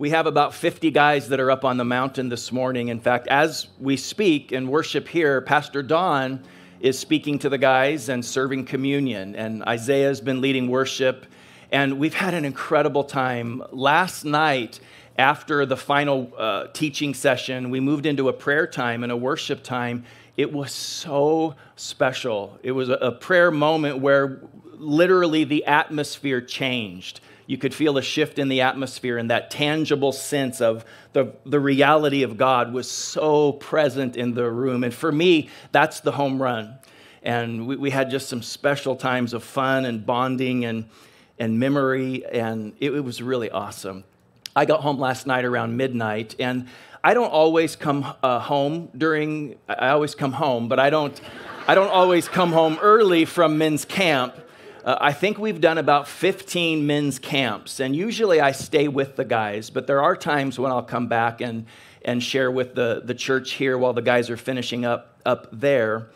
We have about 50 guys that are up on the mountain this morning. In fact, as we speak and worship here, Pastor Don is speaking to the guys and serving communion, and Isaiah has been leading worship. And we've had an incredible time. Last night, after the final uh, teaching session, we moved into a prayer time and a worship time. It was so special. It was a, a prayer moment where literally the atmosphere changed. You could feel a shift in the atmosphere, and that tangible sense of the, the reality of God was so present in the room. And for me, that's the home run. And we, we had just some special times of fun and bonding and, and memory, and it, it was really awesome. I got home last night around midnight, and I don't always come uh, home during, I always come home, but I don't, I don't always come home early from men's camp. Uh, I think we've done about 15 men's camps, and usually I stay with the guys, but there are times when I'll come back and, and share with the, the church here while the guys are finishing up, up there.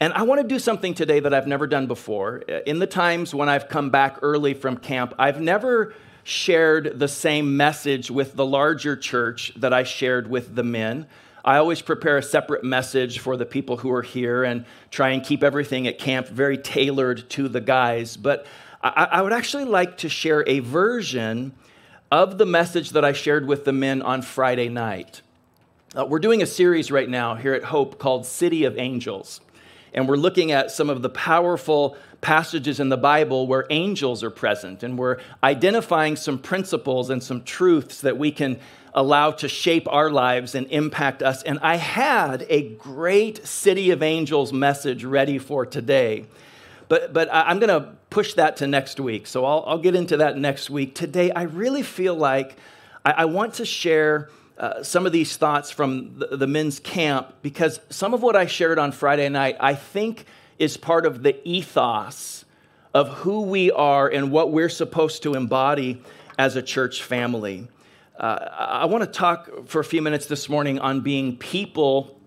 And I want to do something today that I've never done before. In the times when I've come back early from camp, I've never shared the same message with the larger church that I shared with the men. I always prepare a separate message for the people who are here and try and keep everything at camp very tailored to the guys. But I, I would actually like to share a version of the message that I shared with the men on Friday night. Uh, we're doing a series right now here at Hope called City of Angels. And we're looking at some of the powerful passages in the Bible where angels are present, and we're identifying some principles and some truths that we can allow to shape our lives and impact us. And I had a great City of Angels message ready for today. But, but I'm going to push that to next week. So I'll, I'll get into that next week. Today, I really feel like I, I want to share uh, some of these thoughts from the, the men's camp because some of what I shared on Friday night, I think is part of the ethos of who we are and what we're supposed to embody as a church family. Uh, I want to talk for a few minutes this morning on being people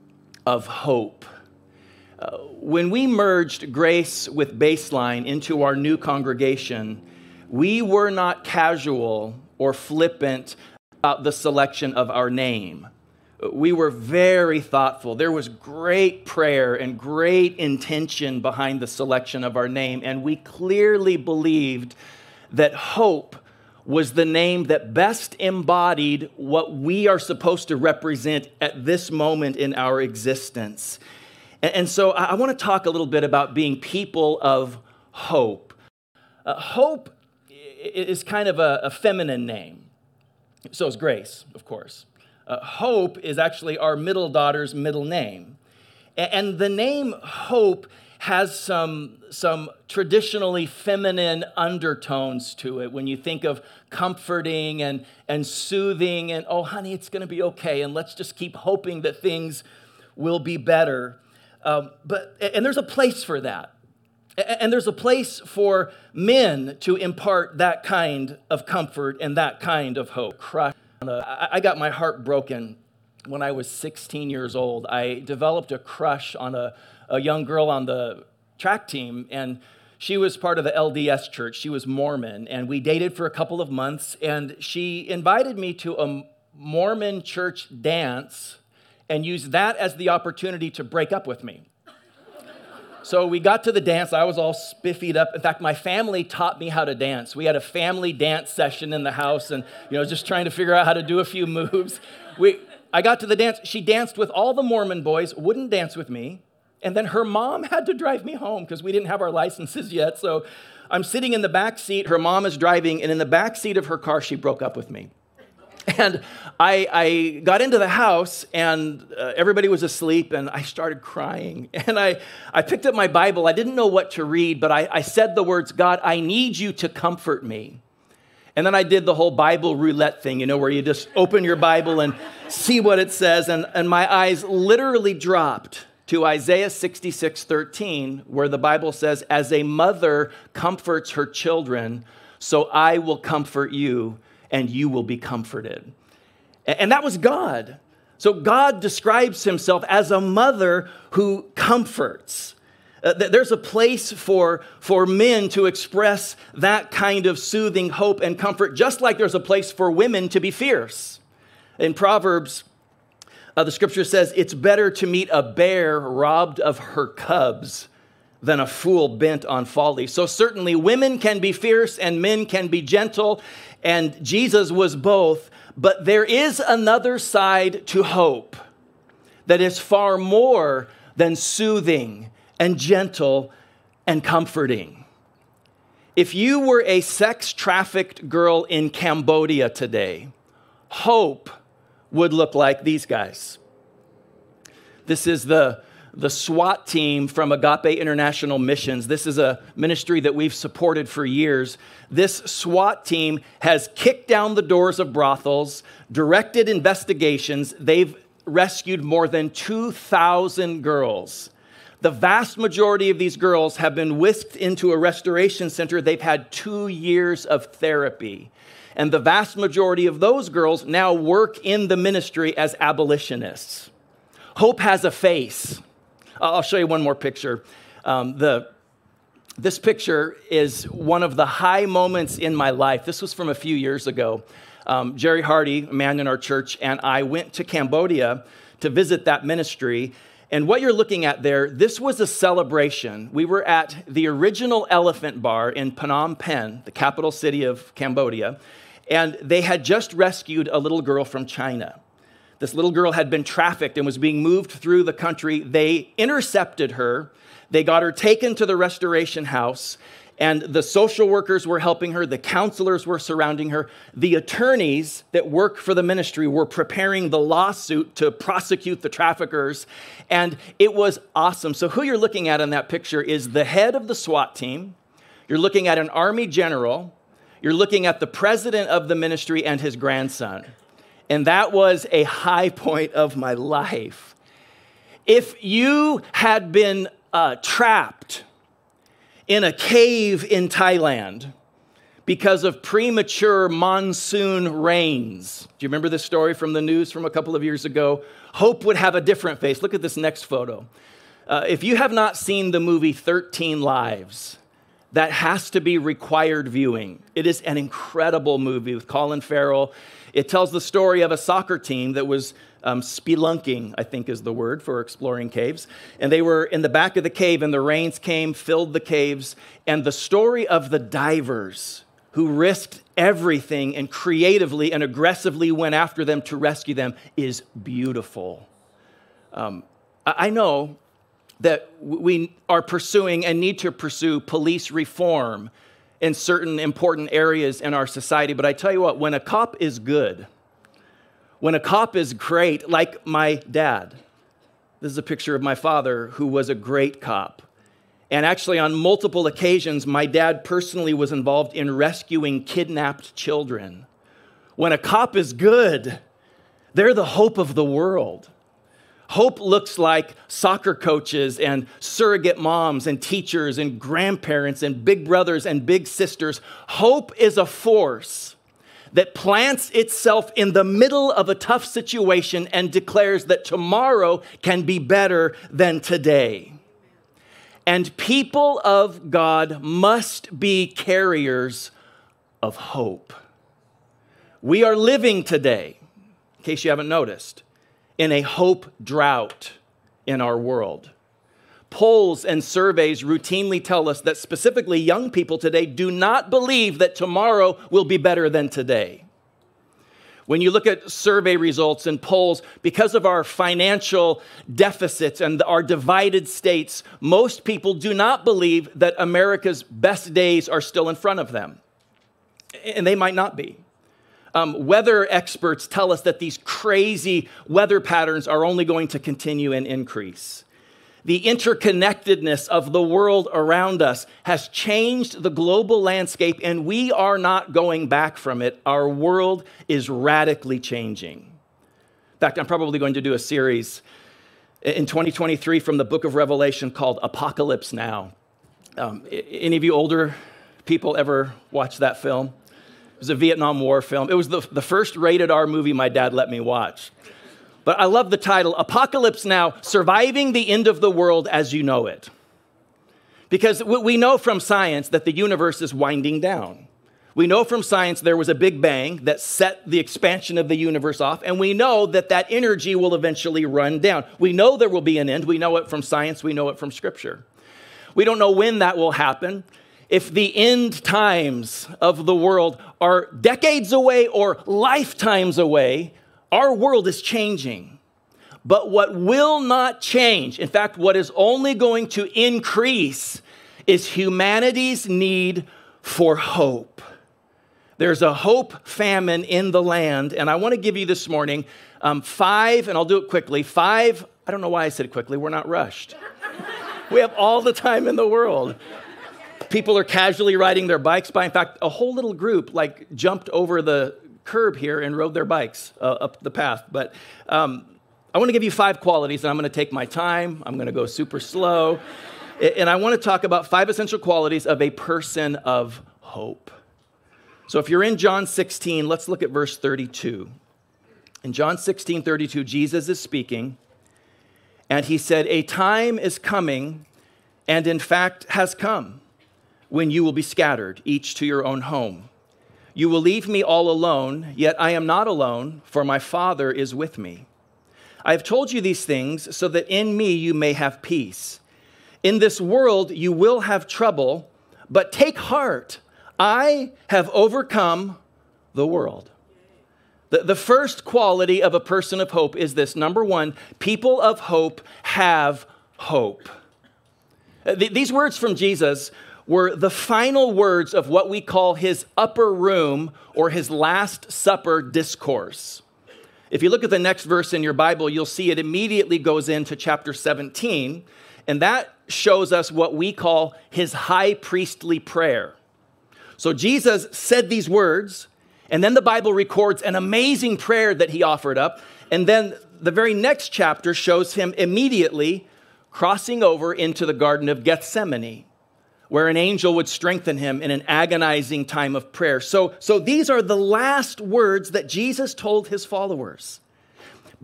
of hope. Uh, when we merged Grace with Baseline into our new congregation, we were not casual or flippant about the selection of our name we were very thoughtful. There was great prayer and great intention behind the selection of our name, and we clearly believed that hope was the name that best embodied what we are supposed to represent at this moment in our existence. And, so I want to talk a little bit about being people of hope. Uh, hope is kind of a, a feminine name. So is grace, of course. Uh, Hope is actually our middle daughter's middle name. And the name Hope has some, some traditionally feminine undertones to it when you think of comforting and, and soothing and, oh, honey, it's going to be okay, and let's just keep hoping that things will be better. Um, but, and there's a place for that. And there's a place for men to impart that kind of comfort and that kind of hope. I got my heart broken when I was 16 years old. I developed a crush on a, a young girl on the track team, and she was part of the LDS church. She was Mormon, and we dated for a couple of months, and she invited me to a Mormon church dance and used that as the opportunity to break up with me. So we got to the dance. I was all spiffied up. In fact, my family taught me how to dance. We had a family dance session in the house and, you know, just trying to figure out how to do a few moves. We, I got to the dance. She danced with all the Mormon boys, wouldn't dance with me. And then her mom had to drive me home because we didn't have our licenses yet. So I'm sitting in the back seat. Her mom is driving. And in the back seat of her car, she broke up with me. And I, I, got into the house and uh, everybody was asleep and I started crying. And I, I picked up my Bible. I didn't know what to read, but I, I said the words, God, I need you to comfort me. And then I did the whole Bible roulette thing, you know, where you just open your Bible and see what it says. And, and my eyes literally dropped to Isaiah 66 13, where the Bible says, As a mother comforts her children, so I will comfort you and you will be comforted. And that was God. So God describes himself as a mother who comforts. Uh, there's a place for, for men to express that kind of soothing hope and comfort, just like there's a place for women to be fierce. In Proverbs, uh, the scripture says, It's better to meet a bear robbed of her cubs than a fool bent on folly. So, certainly, women can be fierce and men can be gentle, and Jesus was both. But there is another side to hope that is far more than soothing and gentle and comforting. If you were a sex trafficked girl in Cambodia today, hope would look like these guys. This is the, the SWAT team from Agape International Missions. This is a ministry that we've supported for years. This SWAT team has kicked down the doors of brothels, directed investigations. They've rescued more than 2,000 girls. The vast majority of these girls have been whisked into a restoration center. They've had two years of therapy. And the vast majority of those girls now work in the ministry as abolitionists. Hope has a face. I'll show you one more picture. Um, the, this picture is one of the high moments in my life. This was from a few years ago. Um, Jerry Hardy, a man in our church, and I went to Cambodia to visit that ministry. And what you're looking at there, this was a celebration. We were at the original Elephant Bar in Phnom Penh, the capital city of Cambodia, and they had just rescued a little girl from China. This little girl had been trafficked and was being moved through the country. They intercepted her. They got her taken to the restoration house, and the social workers were helping her, the counselors were surrounding her, the attorneys that work for the ministry were preparing the lawsuit to prosecute the traffickers. And it was awesome. So, who you're looking at in that picture is the head of the SWAT team. You're looking at an army general. You're looking at the president of the ministry and his grandson. And that was a high point of my life. If you had been uh, trapped, in a cave in Thailand because of premature monsoon rains. Do you remember this story from the news from a couple of years ago? Hope would have a different face. Look at this next photo. Uh, if you have not seen the movie 13 Lives, that has to be required viewing. It is an incredible movie with Colin Farrell. It tells the story of a soccer team that was um, spelunking, I think is the word for exploring caves. And they were in the back of the cave, and the rains came, filled the caves. And the story of the divers who risked everything and creatively and aggressively went after them to rescue them is beautiful. Um, I know that we are pursuing and need to pursue police reform in certain important areas in our society, but I tell you what, when a cop is good, when a cop is great, like my dad, this is a picture of my father who was a great cop. And actually, on multiple occasions, my dad personally was involved in rescuing kidnapped children. When a cop is good, they're the hope of the world. Hope looks like soccer coaches and surrogate moms and teachers and grandparents and big brothers and big sisters. Hope is a force that plants itself in the middle of a tough situation and declares that tomorrow can be better than today. And people of God must be carriers of hope. We are living today, in case you haven't noticed, in a hope drought in our world. Polls and surveys routinely tell us that specifically young people today do not believe that tomorrow will be better than today. When you look at survey results and polls, because of our financial deficits and our divided states, most people do not believe that America's best days are still in front of them. And they might not be. Um, weather experts tell us that these crazy weather patterns are only going to continue and increase. The interconnectedness of the world around us has changed the global landscape, and we are not going back from it. Our world is radically changing. In fact, I'm probably going to do a series in 2023 from the book of Revelation called Apocalypse Now. Um, any of you older people ever watch that film? It was a Vietnam War film. It was the, the first rated R movie my dad let me watch. But I love the title Apocalypse Now Surviving the End of the World as You Know It. Because we know from science that the universe is winding down. We know from science there was a big bang that set the expansion of the universe off, and we know that that energy will eventually run down. We know there will be an end. We know it from science, we know it from scripture. We don't know when that will happen. If the end times of the world are decades away or lifetimes away, our world is changing. But what will not change, in fact, what is only going to increase, is humanity's need for hope. There's a hope famine in the land, and I want to give you this morning um, five, and I'll do it quickly. Five, I don't know why I said quickly, we're not rushed. we have all the time in the world. People are casually riding their bikes by. In fact, a whole little group like jumped over the curb here and rode their bikes uh, up the path. But um, I want to give you five qualities, and I'm going to take my time. I'm going to go super slow. and I want to talk about five essential qualities of a person of hope. So if you're in John 16, let's look at verse 32. In John 16, 32, Jesus is speaking, and he said, A time is coming, and in fact has come, when you will be scattered, each to your own home. You will leave me all alone, yet I am not alone, for my Father is with me. I have told you these things so that in me you may have peace. In this world you will have trouble, but take heart. I have overcome the world. The, the first quality of a person of hope is this number one, people of hope have hope. Uh, these words from Jesus were the final words of what we call his upper room or his Last Supper discourse. If you look at the next verse in your Bible, you'll see it immediately goes into chapter 17, and that shows us what we call his high priestly prayer. So Jesus said these words, and then the Bible records an amazing prayer that he offered up. And then the very next chapter shows him immediately crossing over into the Garden of Gethsemane, where an angel would strengthen him in an agonizing time of prayer. So, so these are the last words that Jesus told his followers.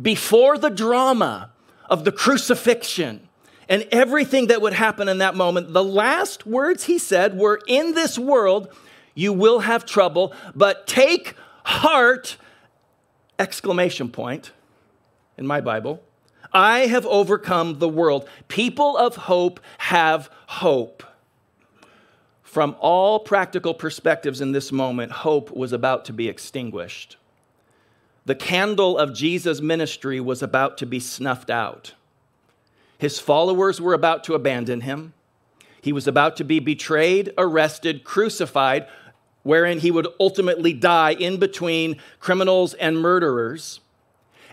Before the drama of the crucifixion, and everything that would happen in that moment, the last words he said were In this world, you will have trouble, but take heart! Exclamation point in my Bible. I have overcome the world. People of hope have hope. From all practical perspectives in this moment, hope was about to be extinguished. The candle of Jesus' ministry was about to be snuffed out. His followers were about to abandon him. He was about to be betrayed, arrested, crucified, wherein he would ultimately die in between criminals and murderers.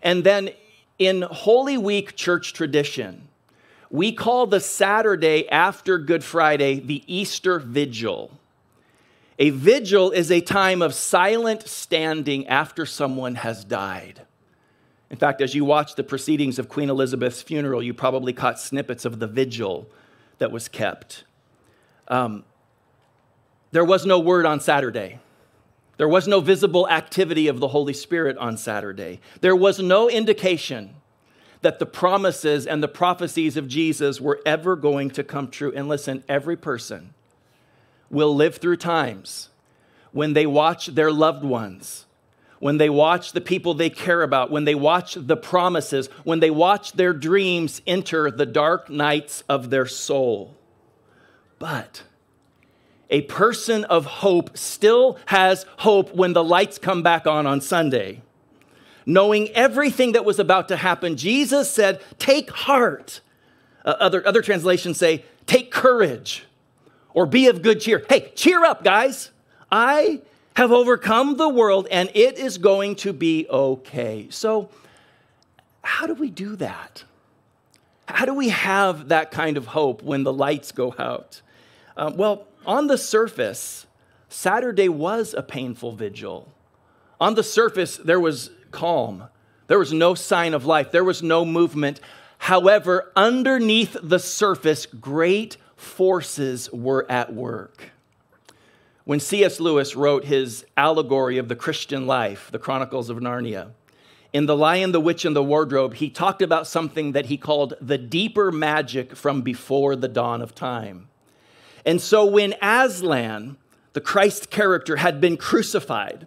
And then in Holy Week church tradition, we call the Saturday after Good Friday the Easter Vigil. A vigil is a time of silent standing after someone has died. In fact, as you watched the proceedings of Queen Elizabeth's funeral, you probably caught snippets of the vigil that was kept. Um, there was no word on Saturday. There was no visible activity of the Holy Spirit on Saturday. There was no indication that the promises and the prophecies of Jesus were ever going to come true. And listen, every person will live through times when they watch their loved ones when they watch the people they care about, when they watch the promises, when they watch their dreams enter the dark nights of their soul. But a person of hope still has hope when the lights come back on on Sunday. Knowing everything that was about to happen, Jesus said, Take heart. Uh, other, other translations say, Take courage or be of good cheer. Hey, cheer up, guys. I have overcome the world, and it is going to be okay. So, how do we do that? How do we have that kind of hope when the lights go out? Uh, well, on the surface, Saturday was a painful vigil. On the surface, there was calm. There was no sign of life. There was no movement. However, underneath the surface, great forces were at work. When C.S. Lewis wrote his allegory of the Christian life, the Chronicles of Narnia, in The Lion, the Witch, and the Wardrobe, he talked about something that he called the deeper magic from before the dawn of time. And so when Aslan, the Christ character, had been crucified,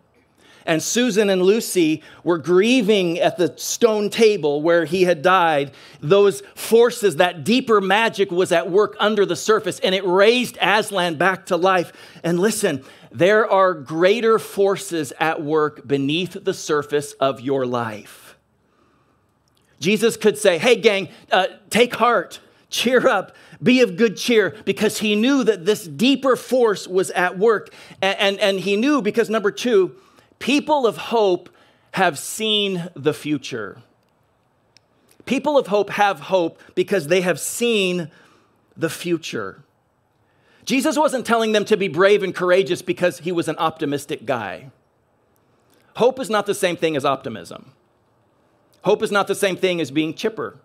and Susan and Lucy were grieving at the stone table where he had died. Those forces, that deeper magic was at work under the surface, and it raised Aslan back to life. And listen, there are greater forces at work beneath the surface of your life. Jesus could say, Hey, gang, uh, take heart, cheer up, be of good cheer, because he knew that this deeper force was at work. And, and, and he knew because, number two, People of hope have seen the future. People of hope have hope because they have seen the future. Jesus wasn't telling them to be brave and courageous because he was an optimistic guy. Hope is not the same thing as optimism. Hope is not the same thing as being chipper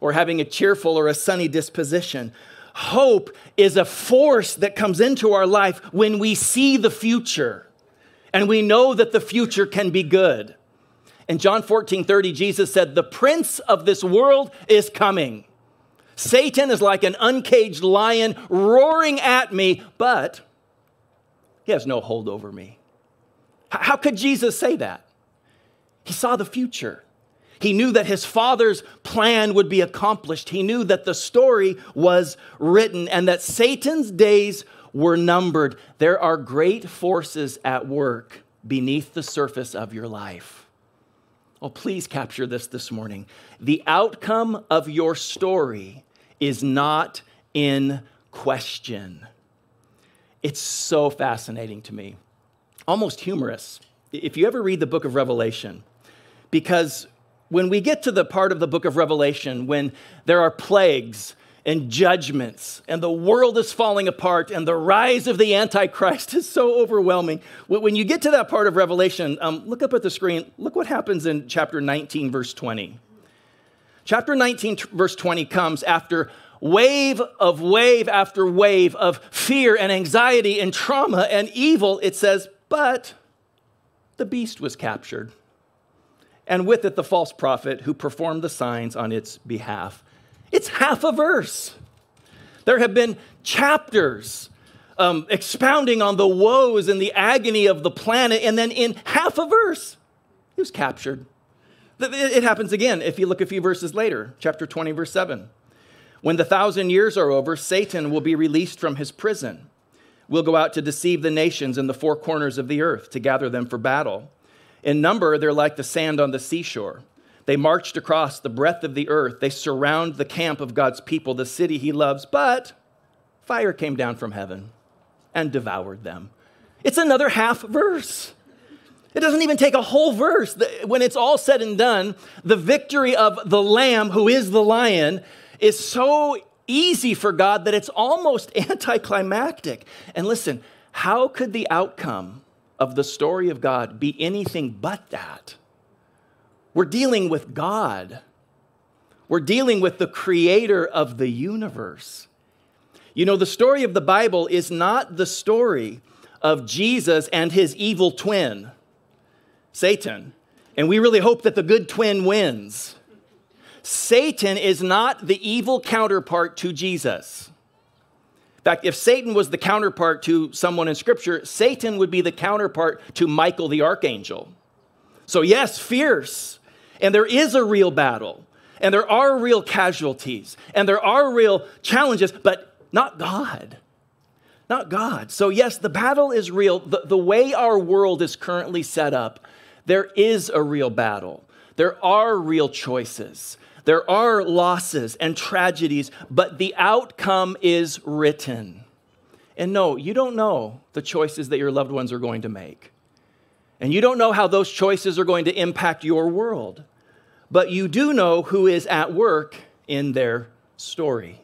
or having a cheerful or a sunny disposition. Hope is a force that comes into our life when we see the future and we know that the future can be good. In John 14 30, Jesus said, The prince of this world is coming. Satan is like an uncaged lion roaring at me, but he has no hold over me. How could Jesus say that? He saw the future. He knew that his father's plan would be accomplished. He knew that the story was written and that Satan's days were numbered. There are great forces at work beneath the surface of your life. Oh, please capture this this morning. The outcome of your story is not in question. It's so fascinating to me, almost humorous. If you ever read the book of Revelation, because when we get to the part of the book of Revelation when there are plagues and judgments, and the world is falling apart, and the rise of the Antichrist is so overwhelming. When you get to that part of Revelation, um, look up at the screen. Look what happens in chapter 19, verse 20. Chapter 19, verse 20 comes after wave of wave after wave of fear and anxiety and trauma and evil. It says, But the beast was captured, and with it the false prophet who performed the signs on its behalf. It's half a verse. There have been chapters um, expounding on the woes and the agony of the planet, and then in half a verse, he was captured. It happens again if you look a few verses later, chapter 20, verse 7. When the thousand years are over, Satan will be released from his prison. We'll go out to deceive the nations in the four corners of the earth to gather them for battle. In number, they're like the sand on the seashore. They marched across the breadth of the earth. They surround the camp of God's people, the city he loves. But fire came down from heaven and devoured them. It's another half verse. It doesn't even take a whole verse. When it's all said and done, the victory of the Lamb, who is the lion, is so easy for God that it's almost anticlimactic. And listen, how could the outcome of the story of God be anything but that? We're dealing with God. We're dealing with the creator of the universe. You know, the story of the Bible is not the story of Jesus and his evil twin, Satan. And we really hope that the good twin wins. Satan is not the evil counterpart to Jesus. In fact, if Satan was the counterpart to someone in Scripture, Satan would be the counterpart to Michael the archangel. So, yes, fierce, and there is a real battle, and there are real casualties, and there are real challenges, but not God. Not God. So, yes, the battle is real. The, the way our world is currently set up, there is a real battle. There are real choices. There are losses and tragedies, but the outcome is written. And no, you don't know the choices that your loved ones are going to make. And you don't know how those choices are going to impact your world but you do know who is at work in their story.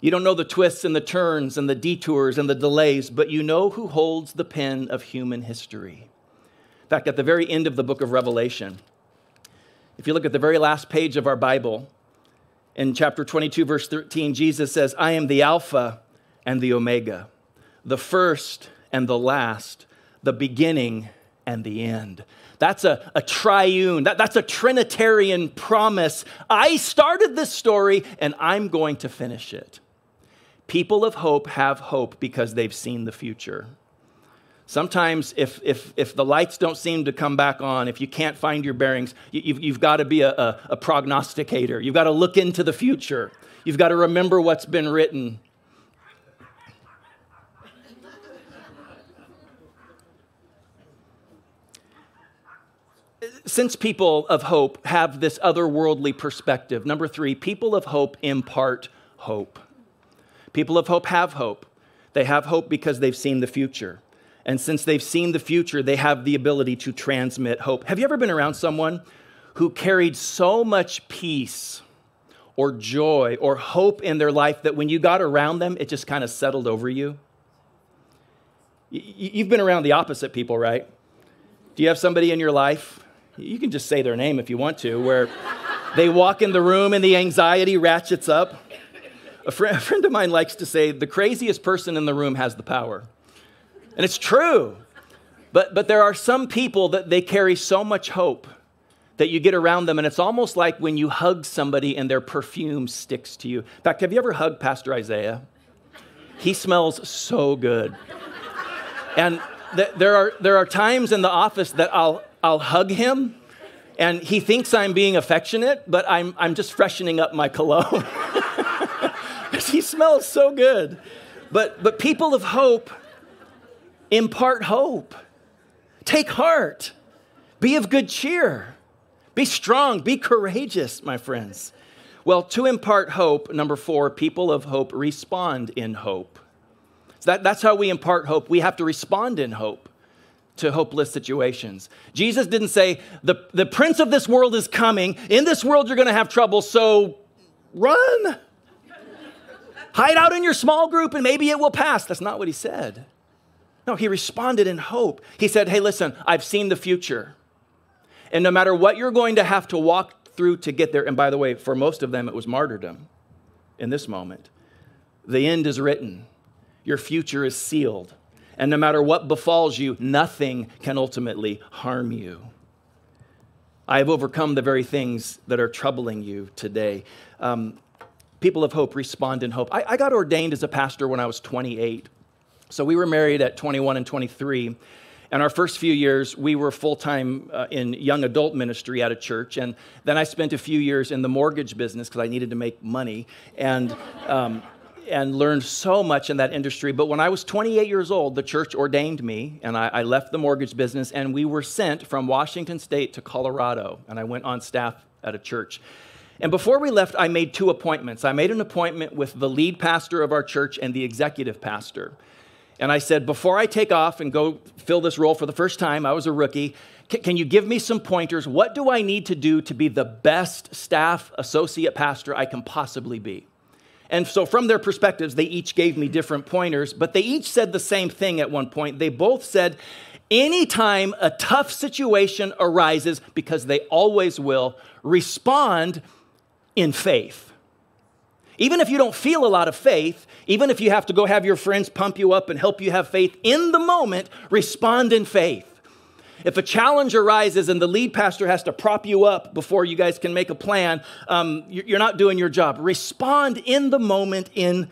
You don't know the twists and the turns and the detours and the delays, but you know who holds the pen of human history. In fact, at the very end of the book of Revelation, if you look at the very last page of our Bible, in chapter 22, verse 13, Jesus says, I am the Alpha and the Omega, the first and the last, the beginning and the end. That's a, a triune, that, that's a Trinitarian promise. I started this story and I'm going to finish it. People of hope have hope because they've seen the future. Sometimes, if, if, if the lights don't seem to come back on, if you can't find your bearings, you, you've, you've got to be a, a, a prognosticator. You've got to look into the future. You've got to remember what's been written. Since people of hope have this otherworldly perspective, number three, people of hope impart hope. People of hope have hope. They have hope because they've seen the future. And since they've seen the future, they have the ability to transmit hope. Have you ever been around someone who carried so much peace or joy or hope in their life that when you got around them, it just kind of settled over you? You've been around the opposite people, right? Do you have somebody in your life? You can just say their name if you want to, where they walk in the room and the anxiety ratchets up. A friend, a friend of mine likes to say, the craziest person in the room has the power. And it's true. But, but there are some people that they carry so much hope that you get around them, and it's almost like when you hug somebody and their perfume sticks to you. In fact, have you ever hugged Pastor Isaiah? He smells so good. And th- there, are, there are times in the office that I'll, I'll hug him, and he thinks I'm being affectionate, but I'm, I'm just freshening up my cologne. he smells so good. But, but people of hope, impart hope. Take heart. Be of good cheer. Be strong. Be courageous, my friends. Well, to impart hope, number four, people of hope respond in hope. So that, that's how we impart hope. We have to respond in hope to hopeless situations. Jesus didn't say, the, the prince of this world is coming. In this world, you're going to have trouble, so run. Hide out in your small group and maybe it will pass. That's not what he said. No, he responded in hope. He said, Hey, listen, I've seen the future. And no matter what you're going to have to walk through to get there, and by the way, for most of them, it was martyrdom in this moment. The end is written, your future is sealed. And no matter what befalls you, nothing can ultimately harm you. I have overcome the very things that are troubling you today. Um, people of hope respond in hope. I, I got ordained as a pastor when I was 28. So we were married at 21 and 23. And our first few years, we were full time uh, in young adult ministry at a church. And then I spent a few years in the mortgage business because I needed to make money and, um, and learned so much in that industry. But when I was 28 years old, the church ordained me, and I, I left the mortgage business, and we were sent from Washington State to Colorado. And I went on staff at a church. And before we left, I made two appointments. I made an appointment with the lead pastor of our church and the executive pastor. And I said, before I take off and go fill this role for the first time, I was a rookie. Can you give me some pointers? What do I need to do to be the best staff associate pastor I can possibly be? And so, from their perspectives, they each gave me different pointers, but they each said the same thing at one point. They both said, anytime a tough situation arises, because they always will, respond in faith. Even if you don't feel a lot of faith, even if you have to go have your friends pump you up and help you have faith in the moment, respond in faith. If a challenge arises and the lead pastor has to prop you up before you guys can make a plan, um, you're not doing your job. Respond in the moment in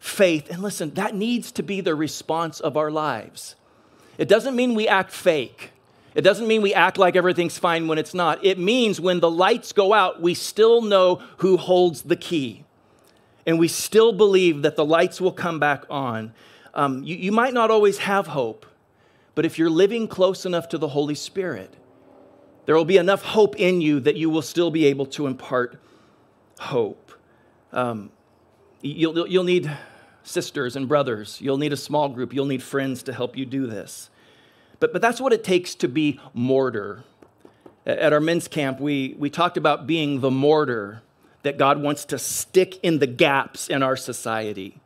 faith. And listen, that needs to be the response of our lives. It doesn't mean we act fake. It doesn't mean we act like everything's fine when it's not. It means when the lights go out, we still know who holds the key and we still believe that the lights will come back on, um, you, you might not always have hope, but if you're living close enough to the Holy Spirit, there will be enough hope in you that you will still be able to impart hope. Um, you'll, you'll need sisters and brothers, you'll need a small group, you'll need friends to help you do this. But, but that's what it takes to be mortar. At our men's camp, we, we talked about being the mortar that God wants to stick in the gaps in our society.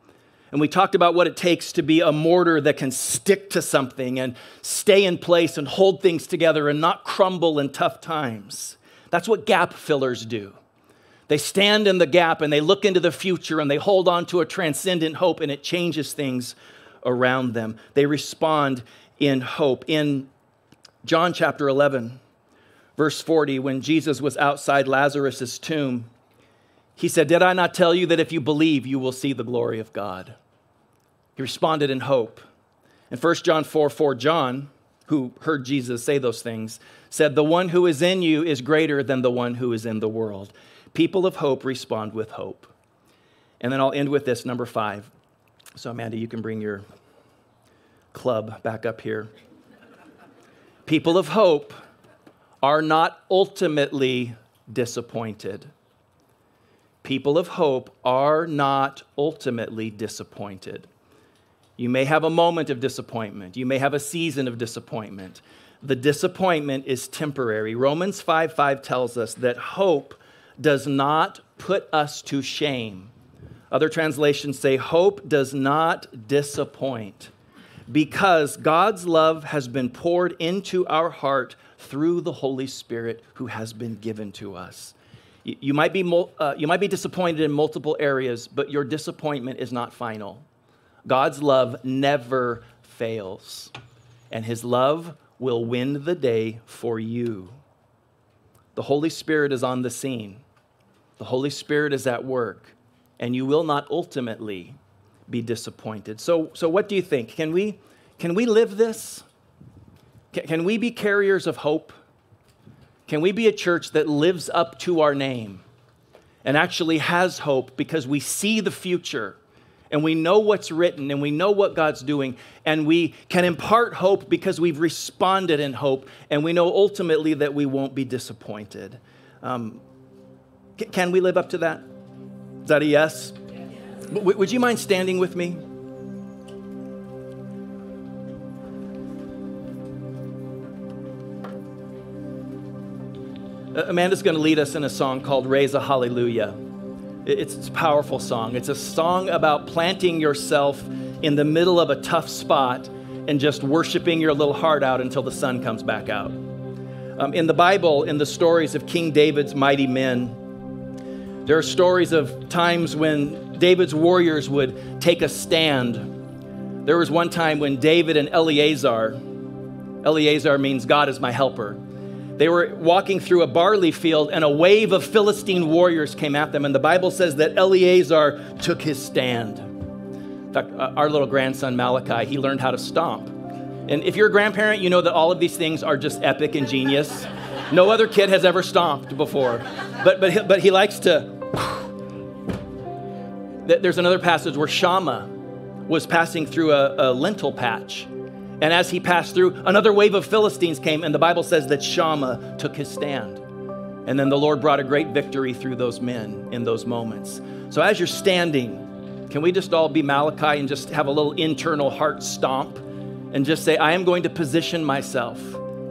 And we talked about what it takes to be a mortar that can stick to something and stay in place and hold things together and not crumble in tough times. That's what gap fillers do. They stand in the gap and they look into the future and they hold on to a transcendent hope and it changes things around them. They respond in hope. In John chapter 11, verse 40, when Jesus was outside Lazarus' tomb, He said, Did I not tell you that if you believe, you will see the glory of God? He responded in hope. In 1 John 4 4, John, who heard Jesus say those things, said, The one who is in you is greater than the one who is in the world. People of hope respond with hope. And then I'll end with this, number five. So, Amanda, you can bring your club back up here. People of hope are not ultimately disappointed. People of hope are not ultimately disappointed. You may have a moment of disappointment. You may have a season of disappointment. The disappointment is temporary. Romans 5 5 tells us that hope does not put us to shame. Other translations say, hope does not disappoint because God's love has been poured into our heart through the Holy Spirit who has been given to us. You might, be, uh, you might be disappointed in multiple areas, but your disappointment is not final. God's love never fails, and his love will win the day for you. The Holy Spirit is on the scene, the Holy Spirit is at work, and you will not ultimately be disappointed. So, so what do you think? Can we, can we live this? Can, can we be carriers of hope? Can we be a church that lives up to our name and actually has hope because we see the future and we know what's written and we know what God's doing and we can impart hope because we've responded in hope and we know ultimately that we won't be disappointed? Um, can we live up to that? Is that a yes? Would you mind standing with me? Amanda's going to lead us in a song called Raise a Hallelujah. It's a powerful song. It's a song about planting yourself in the middle of a tough spot and just worshiping your little heart out until the sun comes back out. Um, in the Bible, in the stories of King David's mighty men, there are stories of times when David's warriors would take a stand. There was one time when David and Eleazar, Eleazar means God is my helper, they were walking through a barley field, and a wave of Philistine warriors came at them. And the Bible says that Eleazar took his stand. In fact, uh, our little grandson Malachi, he learned how to stomp. And if you're a grandparent, you know that all of these things are just epic and genius. No other kid has ever stomped before. But, but, he, but he likes to. There's another passage where Shammah was passing through a, a lentil patch and as he passed through, another wave of Philistines came, and the Bible says that Shammah took his stand. And then the Lord brought a great victory through those men in those moments. So as you're standing, can we just all be Malachi and just have a little internal heart stomp and just say, I am going to position myself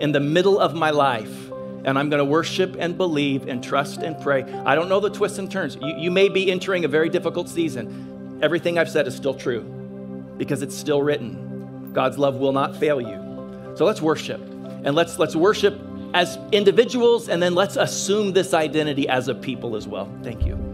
in the middle of my life and I'm going to worship and believe and trust and pray. I don't know the twists and turns. You, you may be entering a very difficult season. Everything I've said is still true because it's still written. God's love will not fail you. So let's worship. And let's let's worship as individuals and then let's assume this identity as a people as well. Thank you.